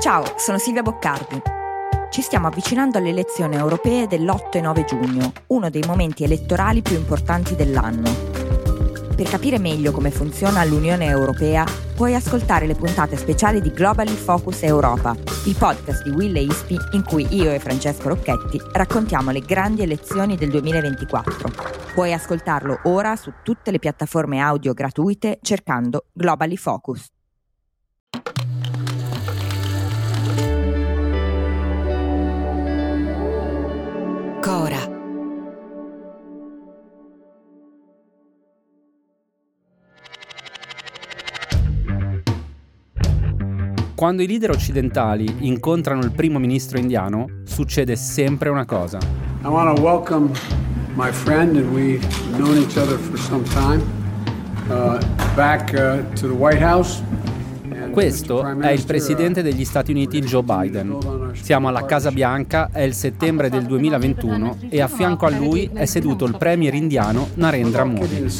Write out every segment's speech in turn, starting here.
Ciao, sono Silvia Boccardi. Ci stiamo avvicinando alle elezioni europee dell'8 e 9 giugno, uno dei momenti elettorali più importanti dell'anno. Per capire meglio come funziona l'Unione Europea, puoi ascoltare le puntate speciali di Globally Focus Europa, il podcast di Will e Ispi in cui io e Francesco Rocchetti raccontiamo le grandi elezioni del 2024. Puoi ascoltarlo ora su tutte le piattaforme audio gratuite cercando Globally Focus. Cora. Quando i leader occidentali incontrano il primo ministro indiano, succede sempre una cosa. I want to welcome my friend, and we've known each other for some time, uh, back uh, to the White House. Questo è il presidente degli Stati Uniti Joe Biden. Siamo alla Casa Bianca, è il settembre del 2021 e a fianco a lui è seduto il premier indiano Narendra Modi.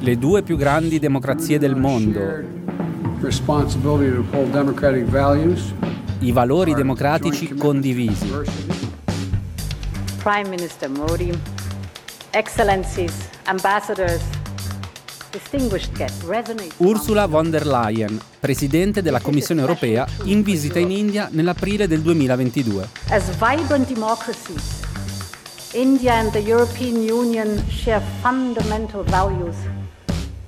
Le due più grandi democrazie del mondo, i valori democratici condivisi, Prime Minister Modi, Excellencies, Ambassadors. Ursula von der Leyen, presidente della Commissione europea, in visita in India nell'aprile del 2022. As vibrant democracies, India and the European Union share fundamental values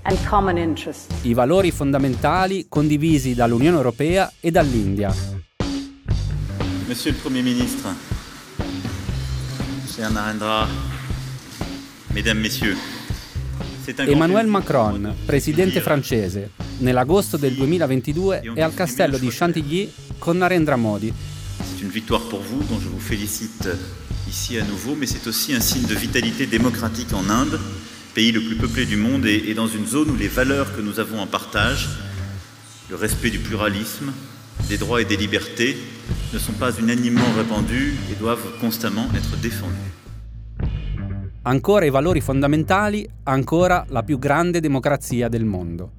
and common interests. I valori fondamentali condivisi dall'Unione europea e dall'India. Monsieur le Premier ministre, cher Narendra, Mesdames, Messieurs, Emmanuel Macron, presidente francese, nell'agosto del 2022 è al castello di Chantilly con Narendra Modi. C'est une victoire pour vous dont je vous félicite ici à nouveau, mais c'est aussi un signe de vitalité démocratique en Inde, pays le plus peuplé du monde et, et dans une zone où les valeurs que nous avons en partage, le respect du pluralisme, des droits et des libertés, ne sont pas unanimement répandues et doivent constamment être défendues. Ancora i valori fondamentali, ancora la più grande democrazia del mondo.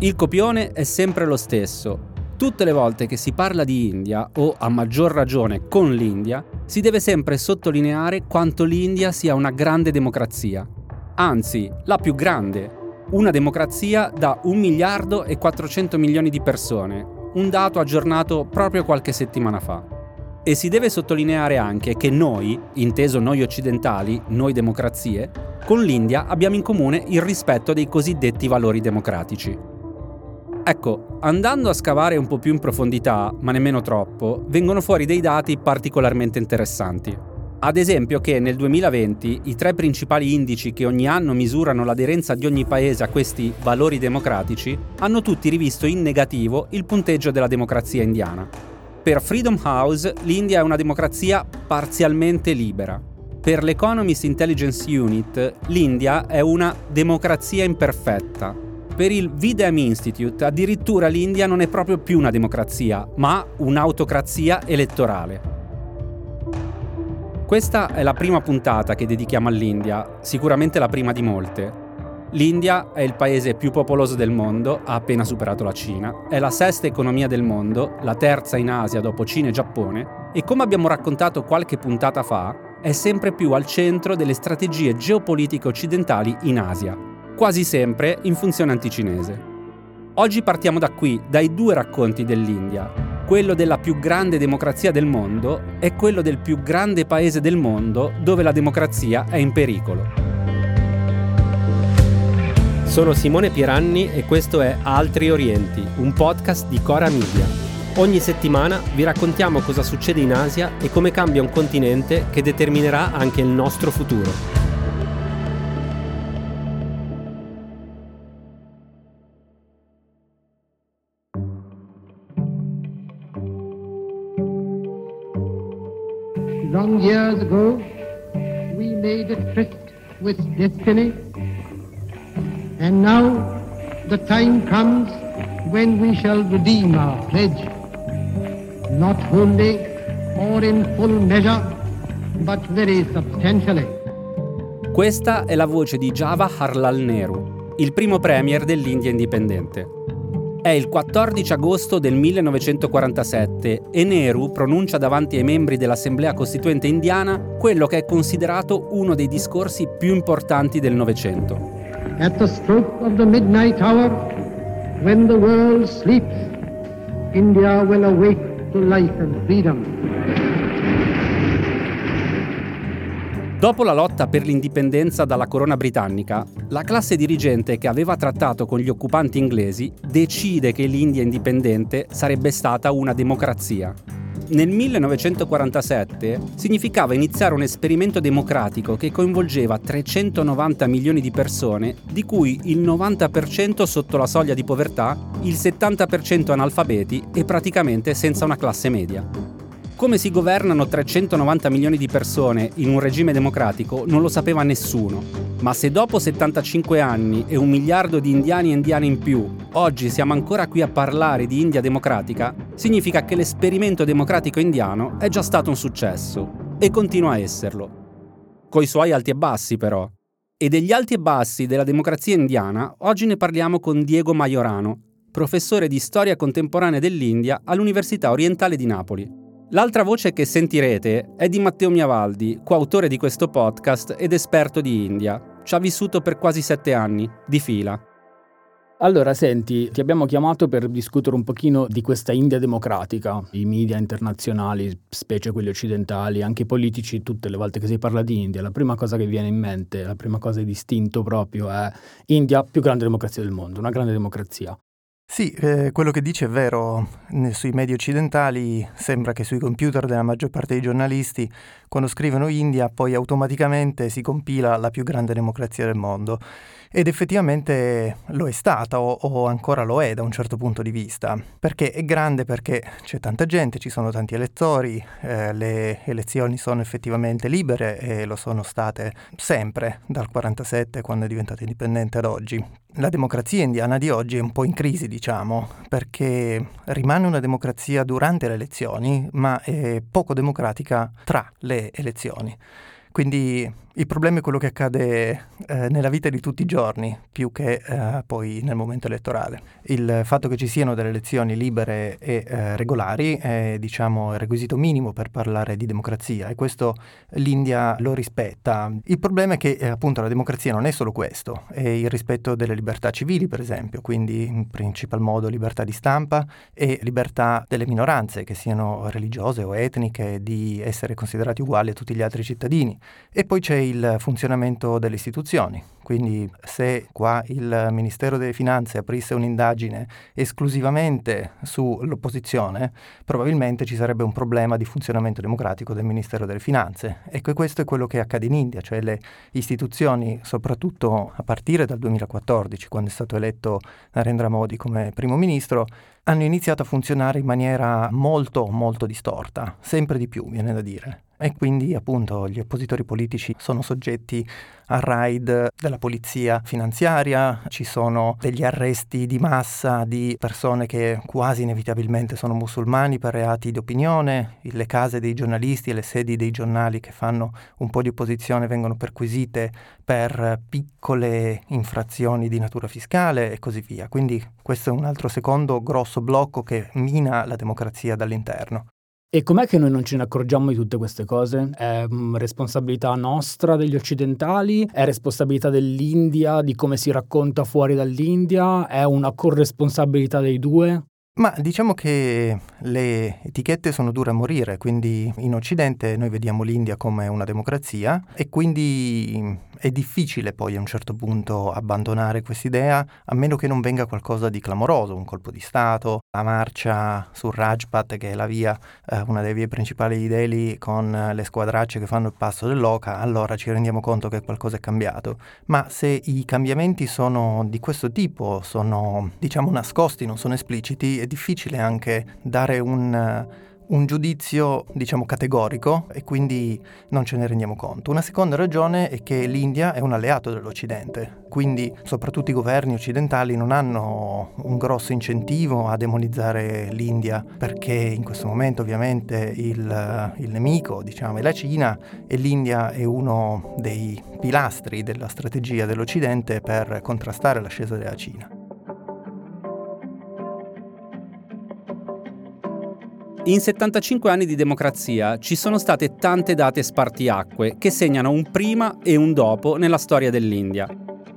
Il copione è sempre lo stesso. Tutte le volte che si parla di India, o a maggior ragione con l'India, si deve sempre sottolineare quanto l'India sia una grande democrazia. Anzi, la più grande. Una democrazia da 1 miliardo e 400 milioni di persone, un dato aggiornato proprio qualche settimana fa. E si deve sottolineare anche che noi, inteso noi occidentali, noi democrazie, con l'India abbiamo in comune il rispetto dei cosiddetti valori democratici. Ecco, andando a scavare un po' più in profondità, ma nemmeno troppo, vengono fuori dei dati particolarmente interessanti. Ad esempio che nel 2020 i tre principali indici che ogni anno misurano l'aderenza di ogni paese a questi valori democratici hanno tutti rivisto in negativo il punteggio della democrazia indiana. Per Freedom House l'India è una democrazia parzialmente libera. Per l'Economist Intelligence Unit l'India è una democrazia imperfetta. Per il Videm Institute addirittura l'India non è proprio più una democrazia, ma un'autocrazia elettorale. Questa è la prima puntata che dedichiamo all'India, sicuramente la prima di molte. L'India è il paese più popoloso del mondo, ha appena superato la Cina, è la sesta economia del mondo, la terza in Asia dopo Cina e Giappone, e come abbiamo raccontato qualche puntata fa, è sempre più al centro delle strategie geopolitiche occidentali in Asia, quasi sempre in funzione anticinese. Oggi partiamo da qui, dai due racconti dell'India, quello della più grande democrazia del mondo e quello del più grande paese del mondo dove la democrazia è in pericolo. Sono Simone Pieranni e questo è Altri Orienti, un podcast di Cora Media. Ogni settimana vi raccontiamo cosa succede in Asia e come cambia un continente che determinerà anche il nostro futuro. Long years ago, we made a tryst with destiny, and now the time comes when we shall redeem our pledge, not wholly or in full measure, but very substantially. Questa è la voce di Jawaharlal Nehru, il primo premier dell'India indipendente. È il 14 agosto del 1947 e Nehru pronuncia davanti ai membri dell'Assemblea Costituente indiana quello che è considerato uno dei discorsi più importanti del Novecento. At the stroke of the midnight hour, when the world sleeps, India will awake to life and freedom. Dopo la lotta per l'indipendenza dalla corona britannica, la classe dirigente che aveva trattato con gli occupanti inglesi decide che l'India indipendente sarebbe stata una democrazia. Nel 1947 significava iniziare un esperimento democratico che coinvolgeva 390 milioni di persone, di cui il 90% sotto la soglia di povertà, il 70% analfabeti e praticamente senza una classe media. Come si governano 390 milioni di persone in un regime democratico non lo sapeva nessuno, ma se dopo 75 anni e un miliardo di indiani e indiane in più, oggi siamo ancora qui a parlare di India democratica, significa che l'esperimento democratico indiano è già stato un successo e continua a esserlo. Coi suoi alti e bassi però. E degli alti e bassi della democrazia indiana oggi ne parliamo con Diego Majorano, professore di storia contemporanea dell'India all'Università Orientale di Napoli. L'altra voce che sentirete è di Matteo Miavaldi, coautore di questo podcast ed esperto di India. Ci ha vissuto per quasi sette anni, di fila. Allora, senti, ti abbiamo chiamato per discutere un pochino di questa India democratica. I media internazionali, specie quelli occidentali, anche i politici, tutte le volte che si parla di India, la prima cosa che viene in mente, la prima cosa di distinto proprio è India, più grande democrazia del mondo, una grande democrazia. Sì, eh, quello che dice è vero. Sui media occidentali sembra che sui computer della maggior parte dei giornalisti, quando scrivono India, poi automaticamente si compila la più grande democrazia del mondo. Ed effettivamente lo è stata o, o, ancora lo è da un certo punto di vista, perché è grande perché c'è tanta gente, ci sono tanti elettori, eh, le elezioni sono effettivamente libere e lo sono state sempre dal 47 quando è diventata indipendente ad oggi. La democrazia indiana di oggi è un po' in crisi, diciamo, perché rimane una democrazia durante le elezioni, ma è poco democratica tra le elezioni. Quindi il problema è quello che accade eh, nella vita di tutti i giorni, più che eh, poi nel momento elettorale. Il fatto che ci siano delle elezioni libere e eh, regolari è diciamo, il requisito minimo per parlare di democrazia e questo l'India lo rispetta. Il problema è che eh, appunto la democrazia non è solo questo, è il rispetto delle libertà civili per esempio, quindi in principal modo libertà di stampa e libertà delle minoranze, che siano religiose o etniche, di essere considerati uguali a tutti gli altri cittadini. E poi c'è il funzionamento delle istituzioni. Quindi se qua il Ministero delle Finanze aprisse un'indagine esclusivamente sull'opposizione, probabilmente ci sarebbe un problema di funzionamento democratico del Ministero delle Finanze. Ecco, questo è quello che accade in India, cioè le istituzioni, soprattutto a partire dal 2014, quando è stato eletto Narendra Modi come primo ministro, hanno iniziato a funzionare in maniera molto, molto distorta, sempre di più, viene da dire e quindi appunto gli oppositori politici sono soggetti a raid della polizia finanziaria, ci sono degli arresti di massa di persone che quasi inevitabilmente sono musulmani per reati di opinione, le case dei giornalisti e le sedi dei giornali che fanno un po' di opposizione vengono perquisite per piccole infrazioni di natura fiscale e così via. Quindi questo è un altro secondo grosso blocco che mina la democrazia dall'interno. E com'è che noi non ce ne accorgiamo di tutte queste cose? È mm, responsabilità nostra degli occidentali? È responsabilità dell'India, di come si racconta fuori dall'India? È una corresponsabilità dei due? Ma diciamo che le etichette sono dure a morire, quindi in Occidente noi vediamo l'India come una democrazia e quindi è difficile poi a un certo punto abbandonare quest'idea a meno che non venga qualcosa di clamoroso, un colpo di Stato, la marcia sul Rajpat che è la via, eh, una delle vie principali di Delhi con le squadracce che fanno il passo dell'Oca, allora ci rendiamo conto che qualcosa è cambiato. Ma se i cambiamenti sono di questo tipo, sono diciamo nascosti, non sono espliciti, è difficile anche dare un un giudizio, diciamo, categorico e quindi non ce ne rendiamo conto. Una seconda ragione è che l'India è un alleato dell'Occidente, quindi soprattutto i governi occidentali non hanno un grosso incentivo a demonizzare l'India perché in questo momento ovviamente il, il nemico, diciamo, è la Cina e l'India è uno dei pilastri della strategia dell'Occidente per contrastare l'ascesa della Cina. In 75 anni di democrazia ci sono state tante date spartiacque che segnano un prima e un dopo nella storia dell'India.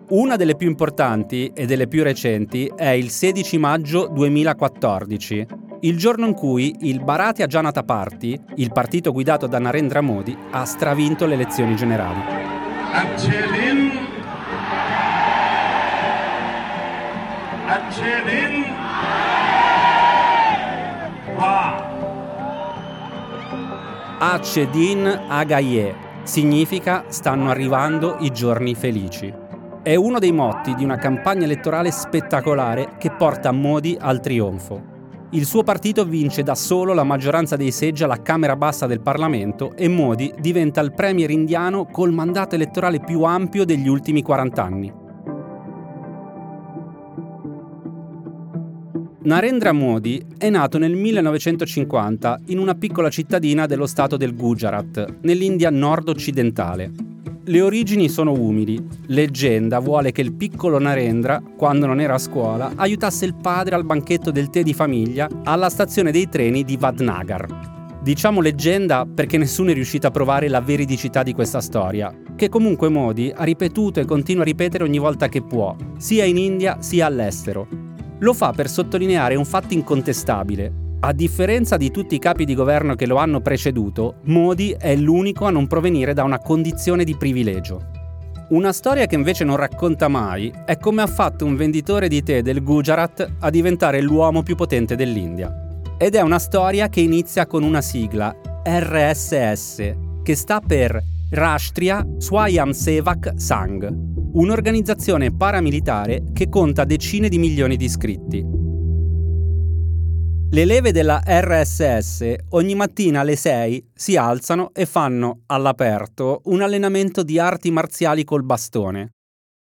Una delle più importanti e delle più recenti è il 16 maggio 2014, il giorno in cui il Bharatiya Janata Party, il partito guidato da Narendra Modi, ha stravinto le elezioni generali. Accelin. Accelin. Acedin Agaye significa stanno arrivando i giorni felici. È uno dei motti di una campagna elettorale spettacolare che porta Modi al trionfo. Il suo partito vince da solo la maggioranza dei seggi alla Camera bassa del Parlamento e Modi diventa il premier indiano col mandato elettorale più ampio degli ultimi 40 anni. Narendra Modi è nato nel 1950 in una piccola cittadina dello stato del Gujarat, nell'India nord-occidentale. Le origini sono umili. Leggenda vuole che il piccolo Narendra, quando non era a scuola, aiutasse il padre al banchetto del tè di famiglia alla stazione dei treni di Vadnagar. Diciamo leggenda perché nessuno è riuscito a provare la veridicità di questa storia, che comunque Modi ha ripetuto e continua a ripetere ogni volta che può, sia in India sia all'estero, lo fa per sottolineare un fatto incontestabile. A differenza di tutti i capi di governo che lo hanno preceduto, Modi è l'unico a non provenire da una condizione di privilegio. Una storia che invece non racconta mai è come ha fatto un venditore di tè del Gujarat a diventare l'uomo più potente dell'India. Ed è una storia che inizia con una sigla, RSS, che sta per Rashtriya Swayamsevak Sangh, un'organizzazione paramilitare che conta decine di milioni di iscritti. Le leve della RSS ogni mattina alle 6 si alzano e fanno all'aperto un allenamento di arti marziali col bastone.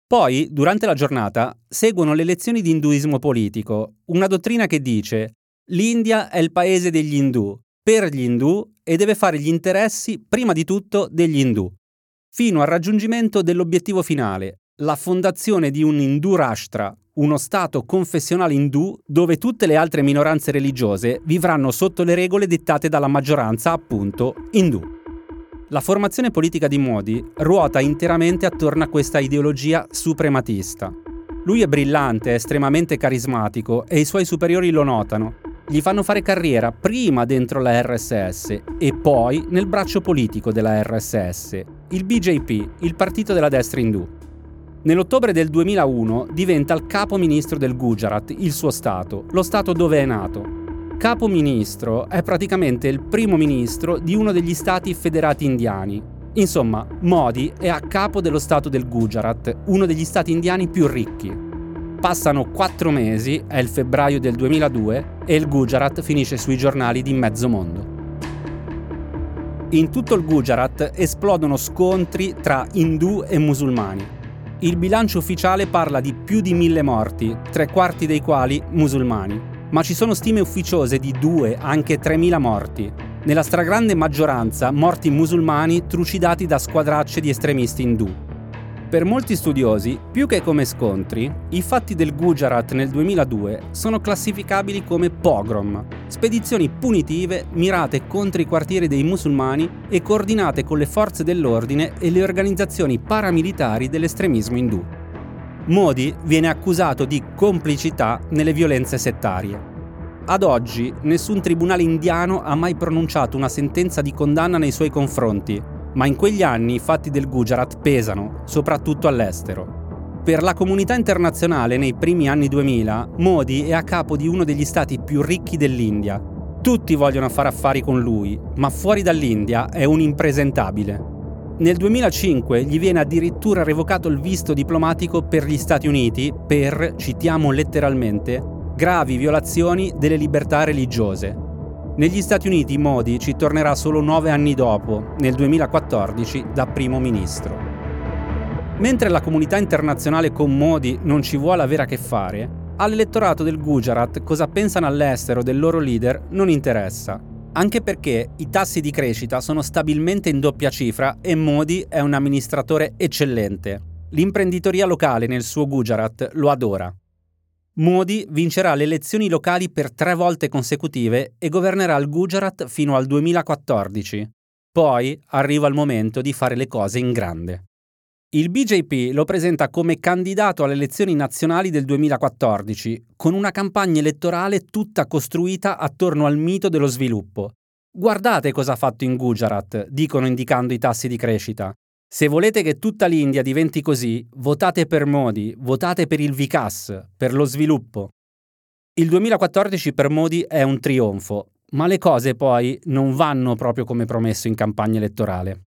Poi, durante la giornata, seguono le lezioni di induismo politico, una dottrina che dice l'India è il paese degli indù, per gli indù e deve fare gli interessi prima di tutto degli indù fino al raggiungimento dell'obiettivo finale, la fondazione di un Hindu Rashtra, uno Stato confessionale indù dove tutte le altre minoranze religiose vivranno sotto le regole dettate dalla maggioranza, appunto, indù. La formazione politica di Modi ruota interamente attorno a questa ideologia suprematista. Lui è brillante, è estremamente carismatico e i suoi superiori lo notano. Gli fanno fare carriera prima dentro la RSS e poi nel braccio politico della RSS, il BJP, il partito della destra indù. Nell'ottobre del 2001 diventa il capo ministro del Gujarat, il suo stato, lo stato dove è nato. Capo ministro è praticamente il primo ministro di uno degli stati federati indiani. Insomma, Modi è a capo dello stato del Gujarat, uno degli stati indiani più ricchi. Passano quattro mesi, è il febbraio del 2002, e il Gujarat finisce sui giornali di mezzo mondo. In tutto il Gujarat esplodono scontri tra indù e musulmani. Il bilancio ufficiale parla di più di mille morti, tre quarti dei quali musulmani, ma ci sono stime ufficiose di due, anche 3.000 morti, nella stragrande maggioranza morti musulmani trucidati da squadracce di estremisti indù. Per molti studiosi, più che come scontri, i fatti del Gujarat nel 2002 sono classificabili come pogrom, spedizioni punitive mirate contro i quartieri dei musulmani e coordinate con le forze dell'ordine e le organizzazioni paramilitari dell'estremismo indù. Modi viene accusato di complicità nelle violenze settarie. Ad oggi nessun tribunale indiano ha mai pronunciato una sentenza di condanna nei suoi confronti, ma in quegli anni i fatti del Gujarat pesano, soprattutto all'estero. Per la comunità internazionale nei primi anni 2000, Modi è a capo di uno degli stati più ricchi dell'India. Tutti vogliono fare affari con lui, ma fuori dall'India è un impresentabile. Nel 2005 gli viene addirittura revocato il visto diplomatico per gli Stati Uniti per, citiamo letteralmente, gravi violazioni delle libertà religiose. Negli Stati Uniti Modi ci tornerà solo nove anni dopo, nel 2014, da primo ministro. Mentre la comunità internazionale con Modi non ci vuole avere a che fare, all'elettorato del Gujarat cosa pensano all'estero del loro leader non interessa, anche perché i tassi di crescita sono stabilmente in doppia cifra e Modi è un amministratore eccellente. L'imprenditoria locale nel suo Gujarat lo adora. Modi vincerà le elezioni locali per tre volte consecutive e governerà il Gujarat fino al 2014. Poi arriva il momento di fare le cose in grande. Il BJP lo presenta come candidato alle elezioni nazionali del 2014, con una campagna elettorale tutta costruita attorno al mito dello sviluppo. Guardate cosa ha fatto in Gujarat, dicono indicando i tassi di crescita. Se volete che tutta l'India diventi così, votate per Modi, votate per il Vikas, per lo sviluppo. Il 2014 per Modi è un trionfo, ma le cose poi non vanno proprio come promesso in campagna elettorale.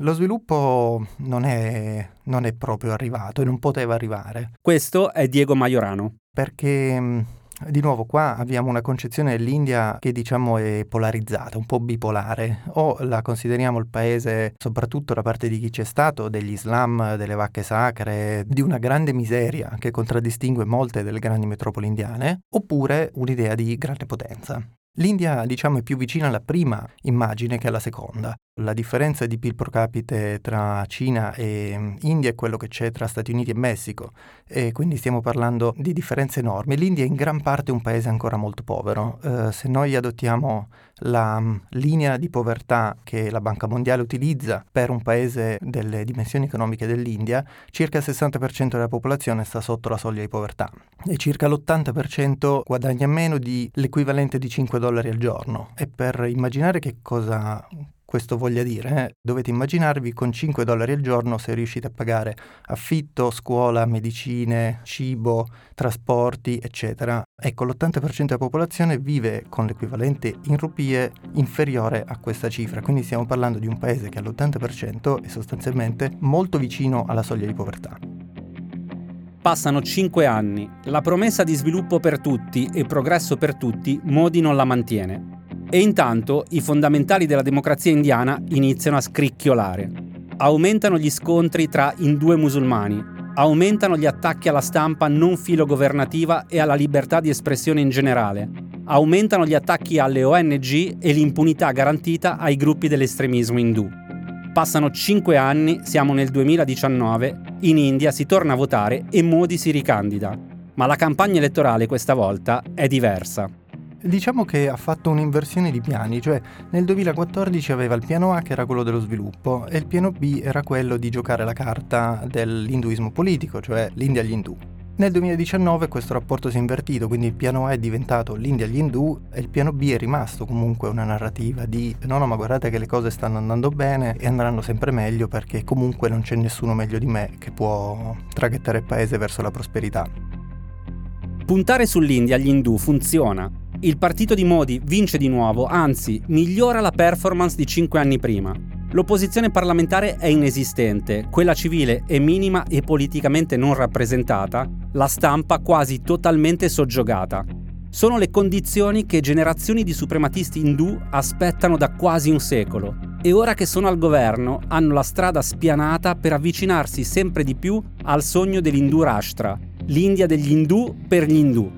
Lo sviluppo non è, non è proprio arrivato e non poteva arrivare. Questo è Diego Majorano. Perché di nuovo qua abbiamo una concezione dell'India che diciamo è polarizzata, un po' bipolare. O la consideriamo il paese, soprattutto da parte di chi c'è stato, degli Islam, delle vacche sacre, di una grande miseria che contraddistingue molte delle grandi metropoli indiane, oppure un'idea di grande potenza. L'India, diciamo, è più vicina alla prima immagine che alla seconda. La differenza di PIL pro capite tra Cina e India è quello che c'è tra Stati Uniti e Messico e quindi stiamo parlando di differenze enormi. L'India è in gran parte un paese ancora molto povero. Uh, se noi adottiamo la um, linea di povertà che la Banca Mondiale utilizza per un paese delle dimensioni economiche dell'India, circa il 60% della popolazione sta sotto la soglia di povertà e circa l'80% guadagna meno di l'equivalente di 5 dollari al giorno. E per immaginare che cosa questo voglia dire, eh, dovete immaginarvi con 5 dollari al giorno se riuscite a pagare affitto, scuola, medicine, cibo, trasporti, eccetera. Ecco, l'80% della popolazione vive con l'equivalente in rupie inferiore a questa cifra, quindi stiamo parlando di un paese che all'80% è sostanzialmente molto vicino alla soglia di povertà. Passano 5 anni, la promessa di sviluppo per tutti e progresso per tutti Modi non la mantiene. E intanto i fondamentali della democrazia indiana iniziano a scricchiolare. Aumentano gli scontri tra indù e musulmani, aumentano gli attacchi alla stampa non filogovernativa e alla libertà di espressione in generale, aumentano gli attacchi alle ONG e l'impunità garantita ai gruppi dell'estremismo indù. Passano 5 anni, siamo nel 2019, in India si torna a votare e Modi si ricandida. Ma la campagna elettorale questa volta è diversa. Diciamo che ha fatto un'inversione di piani, cioè nel 2014 aveva il piano A che era quello dello sviluppo e il piano B era quello di giocare la carta dell'induismo politico, cioè l'India agli indù. Nel 2019 questo rapporto si è invertito, quindi il piano A è diventato l'India agli indù e il piano B è rimasto comunque una narrativa di no no ma guardate che le cose stanno andando bene e andranno sempre meglio perché comunque non c'è nessuno meglio di me che può traghettare il paese verso la prosperità. Puntare sull'India agli indù funziona, il partito di Modi vince di nuovo, anzi migliora la performance di cinque anni prima. L'opposizione parlamentare è inesistente, quella civile è minima e politicamente non rappresentata, la stampa quasi totalmente soggiogata. Sono le condizioni che generazioni di suprematisti indù aspettano da quasi un secolo e ora che sono al governo hanno la strada spianata per avvicinarsi sempre di più al sogno dell'Indu Rashtra, l'India degli indù per gli indù.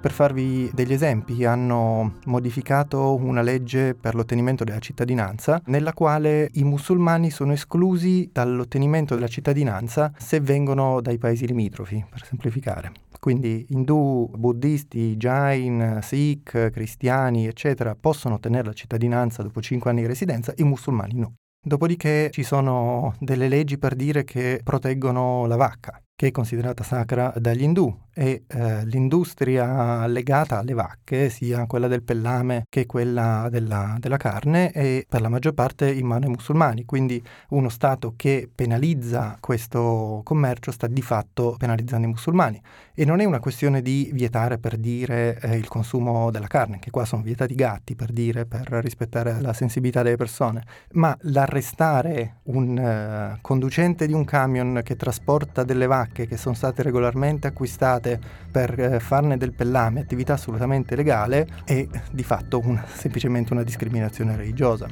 Per farvi degli esempi, hanno modificato una legge per l'ottenimento della cittadinanza, nella quale i musulmani sono esclusi dall'ottenimento della cittadinanza se vengono dai paesi limitrofi, per semplificare. Quindi indù, buddisti, jain, sikh, cristiani, eccetera, possono ottenere la cittadinanza dopo 5 anni di residenza, i musulmani no. Dopodiché ci sono delle leggi per dire che proteggono la vacca, che è considerata sacra dagli indù e eh, l'industria legata alle vacche, sia quella del pellame che quella della, della, carne, è per la maggior parte in mano ai musulmani. Quindi uno Stato che penalizza questo commercio sta di fatto penalizzando i musulmani. E non è una questione di vietare per dire eh, il consumo della carne, che qua sono vietati i gatti per dire, per rispettare la sensibilità delle persone, ma l'arrestare un uh, conducente di un camion che trasporta delle vacche vacche che sono state regolarmente acquistate per eh, farne del pellame, attività assolutamente legale, è di fatto una, semplicemente una discriminazione religiosa.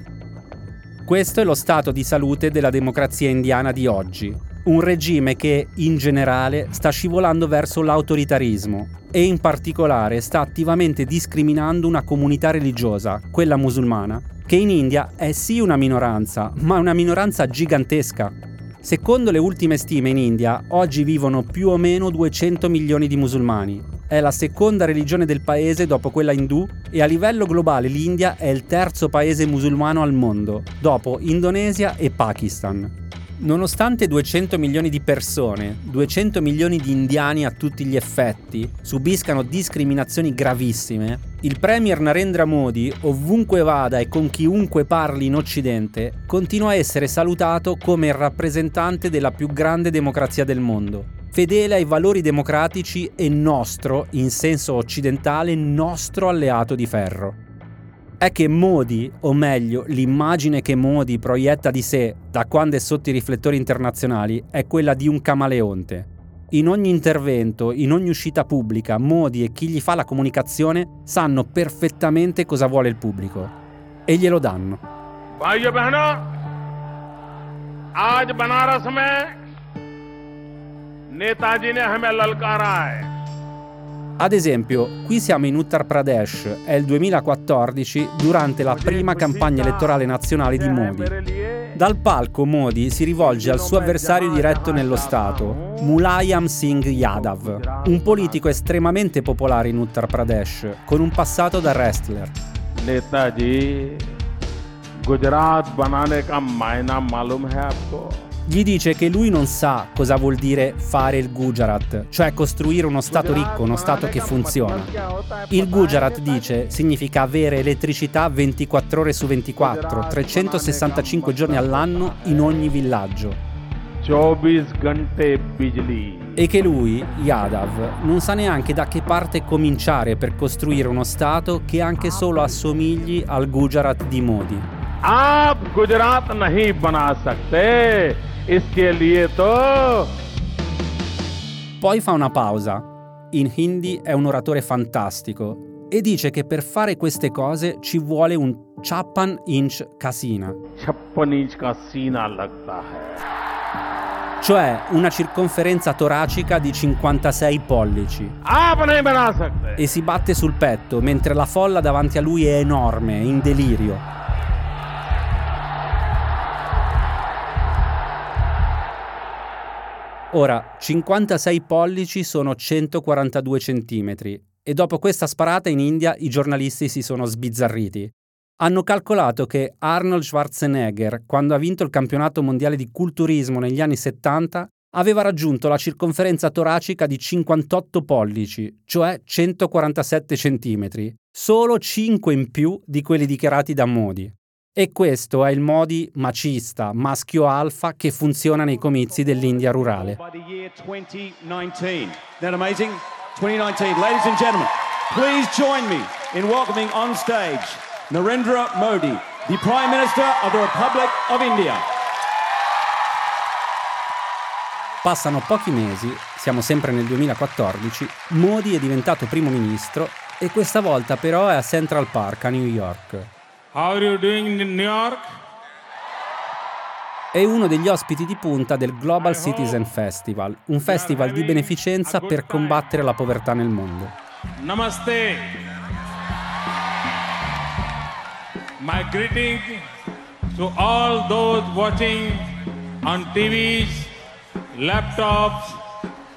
Questo è lo stato di salute della democrazia indiana di oggi, un regime che in generale sta scivolando verso l'autoritarismo e in particolare sta attivamente discriminando una comunità religiosa, quella musulmana, che in India è sì una minoranza, ma una minoranza gigantesca. Secondo le ultime stime in India, oggi vivono più o meno 200 milioni di musulmani. È la seconda religione del paese dopo quella indù e a livello globale l'India è il terzo paese musulmano al mondo, dopo Indonesia e Pakistan. Nonostante 200 milioni di persone, 200 milioni di indiani a tutti gli effetti, subiscano discriminazioni gravissime, il premier Narendra Modi, ovunque vada e con chiunque parli in Occidente, continua a essere salutato come il rappresentante della più grande democrazia del mondo, fedele ai valori democratici e nostro, in senso occidentale, nostro alleato di ferro è che Modi, o meglio l'immagine che Modi proietta di sé da quando è sotto i riflettori internazionali, è quella di un camaleonte. In ogni intervento, in ogni uscita pubblica, Modi e chi gli fa la comunicazione sanno perfettamente cosa vuole il pubblico e glielo danno. Bhaiyo behno, aaj Banaras mein Netaji ne hame lalkara hai. Ad esempio, qui siamo in Uttar Pradesh, è il 2014, durante la prima campagna elettorale nazionale di Modi. Dal palco Modi si rivolge al suo avversario diretto nello Stato, Mulayam Singh Yadav, un politico estremamente popolare in Uttar Pradesh, con un passato da wrestler. Netaji, Gujarat banane ka maina malum hai? Gli dice che lui non sa cosa vuol dire fare il Gujarat, cioè costruire uno Stato ricco, uno Stato che funziona. Il Gujarat dice significa avere elettricità 24 ore su 24, 365 giorni all'anno in ogni villaggio. E che lui, Yadav, non sa neanche da che parte cominciare per costruire uno Stato che anche solo assomigli al Gujarat di Modi. आप गुजरात नहीं बना सकते इसके लिए तो Poi fa una pausa. In hindi è un oratore fantastico e dice che per fare queste cose ci vuole un chappan inch casina. Chappan inch casina lagta hai. Cioè una circonferenza toracica di 56 pollici. E si batte sul petto mentre la folla davanti a lui è enorme, in delirio. Ora, 56 pollici sono 142 centimetri e dopo questa sparata in India i giornalisti si sono sbizzarriti. Hanno calcolato che Arnold Schwarzenegger, quando ha vinto il campionato mondiale di culturismo negli anni 70, aveva raggiunto la circonferenza toracica di 58 pollici, cioè 147 centimetri, solo 5 in più di quelli dichiarati da Modi. E questo è il modi macista, maschio alfa, che funziona nei comizi dell'India rurale. 2019. 2019. Ladies and gentlemen, please join me in welcoming on stage Narendra Modi, the Prime Minister of the Republic of India. Passano pochi mesi, siamo sempre nel 2014, Modi è diventato primo ministro e questa volta però è a Central Park a New York. How are you doing in New York? È uno degli ospiti di punta del Global Citizen Festival, un festival di beneficenza per combattere la povertà nel mondo. Namaste. My greeting to all those watching on TVs, laptops,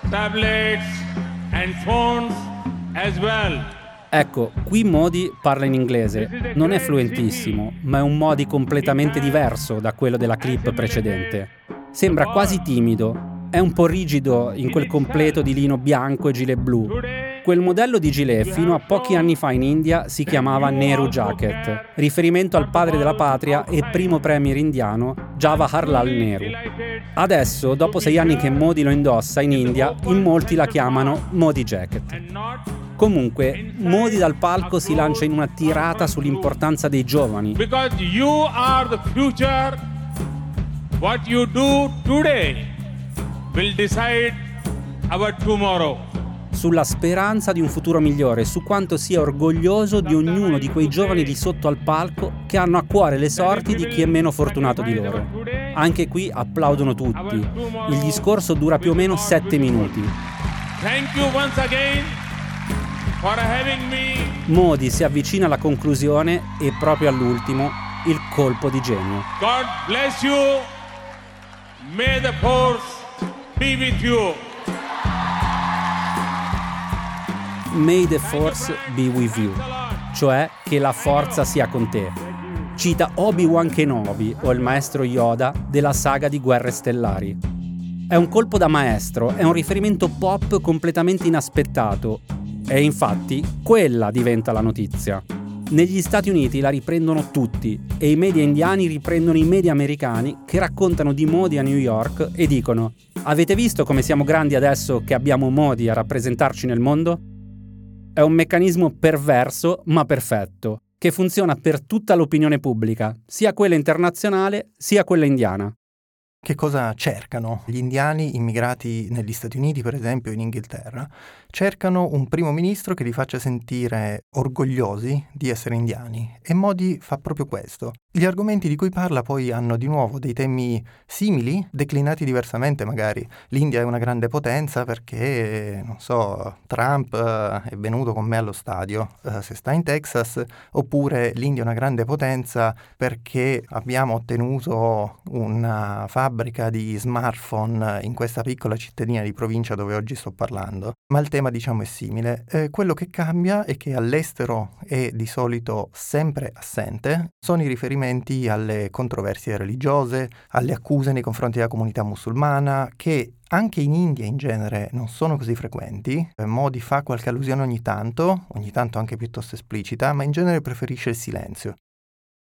tablets and phones as well. Ecco, qui Modi parla in inglese, non è fluentissimo, ma è un Modi completamente diverso da quello della clip precedente. Sembra quasi timido, è un po' rigido in quel completo di lino bianco e gilet blu. Quel modello di gilet fino a pochi anni fa in India si chiamava Nehru Jacket, riferimento al padre della patria e primo premier indiano Jawaharlal Nehru. Adesso, dopo sei anni che Modi lo indossa in India, in molti la chiamano Modi Jacket. Comunque, Modi dal palco si lancia in una tirata sull'importanza dei giovani. Because you are the future. What you do today will decide our tomorrow sulla speranza di un futuro migliore, su quanto sia orgoglioso di ognuno di quei giovani di sotto al palco che hanno a cuore le sorti di chi è meno fortunato di loro. Anche qui applaudono tutti. Il discorso dura più o meno sette minuti. Modi si avvicina alla conclusione e proprio all'ultimo il colpo di genio. God bless you. May the force be with you. May the Force be with you, cioè che la forza sia con te. Cita Obi-Wan Kenobi o il maestro Yoda della saga di Guerre Stellari. È un colpo da maestro, è un riferimento pop completamente inaspettato e infatti quella diventa la notizia. Negli Stati Uniti la riprendono tutti e i media indiani riprendono i media americani che raccontano di Modi a New York e dicono Avete visto come siamo grandi adesso che abbiamo Modi a rappresentarci nel mondo? È un meccanismo perverso ma perfetto, che funziona per tutta l'opinione pubblica, sia quella internazionale sia quella indiana. Che cosa cercano gli indiani immigrati negli Stati Uniti, per esempio, in Inghilterra? Cercano un primo ministro che li faccia sentire orgogliosi di essere indiani e Modi fa proprio questo. Gli argomenti di cui parla poi hanno di nuovo dei temi simili, declinati diversamente magari. L'India è una grande potenza perché, non so, Trump uh, è venuto con me allo stadio uh, se sta in Texas, oppure l'India è una grande potenza perché abbiamo ottenuto una fabbrica di smartphone in questa piccola cittadina di provincia dove oggi sto parlando. Ma il tema diciamo è simile. Eh, quello che cambia è che all'estero è di solito sempre assente sono i riferimenti riferimenti alle controversie religiose, alle accuse nei confronti della comunità musulmana, che anche in India in genere non sono così frequenti. Modi fa qualche allusione ogni tanto, ogni tanto anche piuttosto esplicita, ma in genere preferisce il silenzio.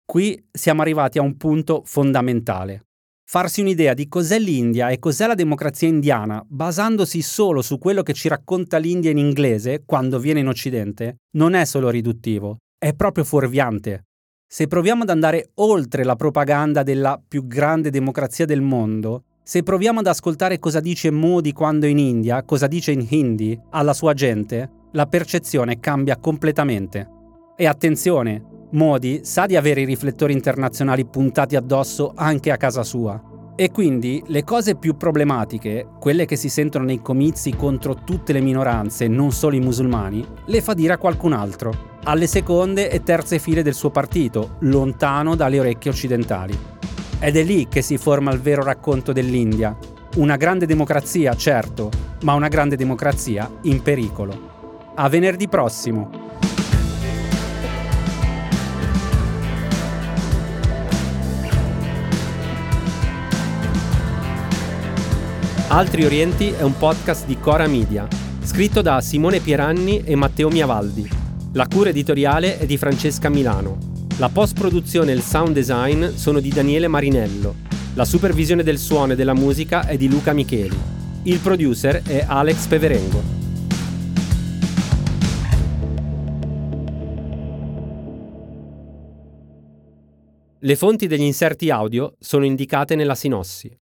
Qui siamo arrivati a un punto fondamentale. Farsi un'idea di cos'è l'India e cos'è la democrazia indiana, basandosi solo su quello che ci racconta l'India in inglese quando viene in Occidente, non è solo riduttivo, è proprio fuorviante. Se proviamo ad andare oltre la propaganda della più grande democrazia del mondo, se proviamo ad ascoltare cosa dice Modi quando in India, cosa dice in Hindi alla sua gente, la percezione cambia completamente. E attenzione, Modi sa di avere i riflettori internazionali puntati addosso anche a casa sua. E quindi le cose più problematiche, quelle che si sentono nei comizi contro tutte le minoranze, non solo i musulmani, le fa dire a qualcun altro alle seconde e terze file del suo partito, lontano dalle orecchie occidentali. Ed è lì che si forma il vero racconto dell'India. Una grande democrazia, certo, ma una grande democrazia in pericolo. A venerdì prossimo. Altri Orienti è un podcast di Cora Media, scritto da Simone Pieranni e Matteo Miavaldi la cura editoriale è di Francesca Milano. La post-produzione e il sound design sono di Daniele Marinello. La supervisione del suono e della musica è di Luca Micheli. Il producer è Alex Peverengo. Le fonti degli inserti audio sono indicate nella sinossi.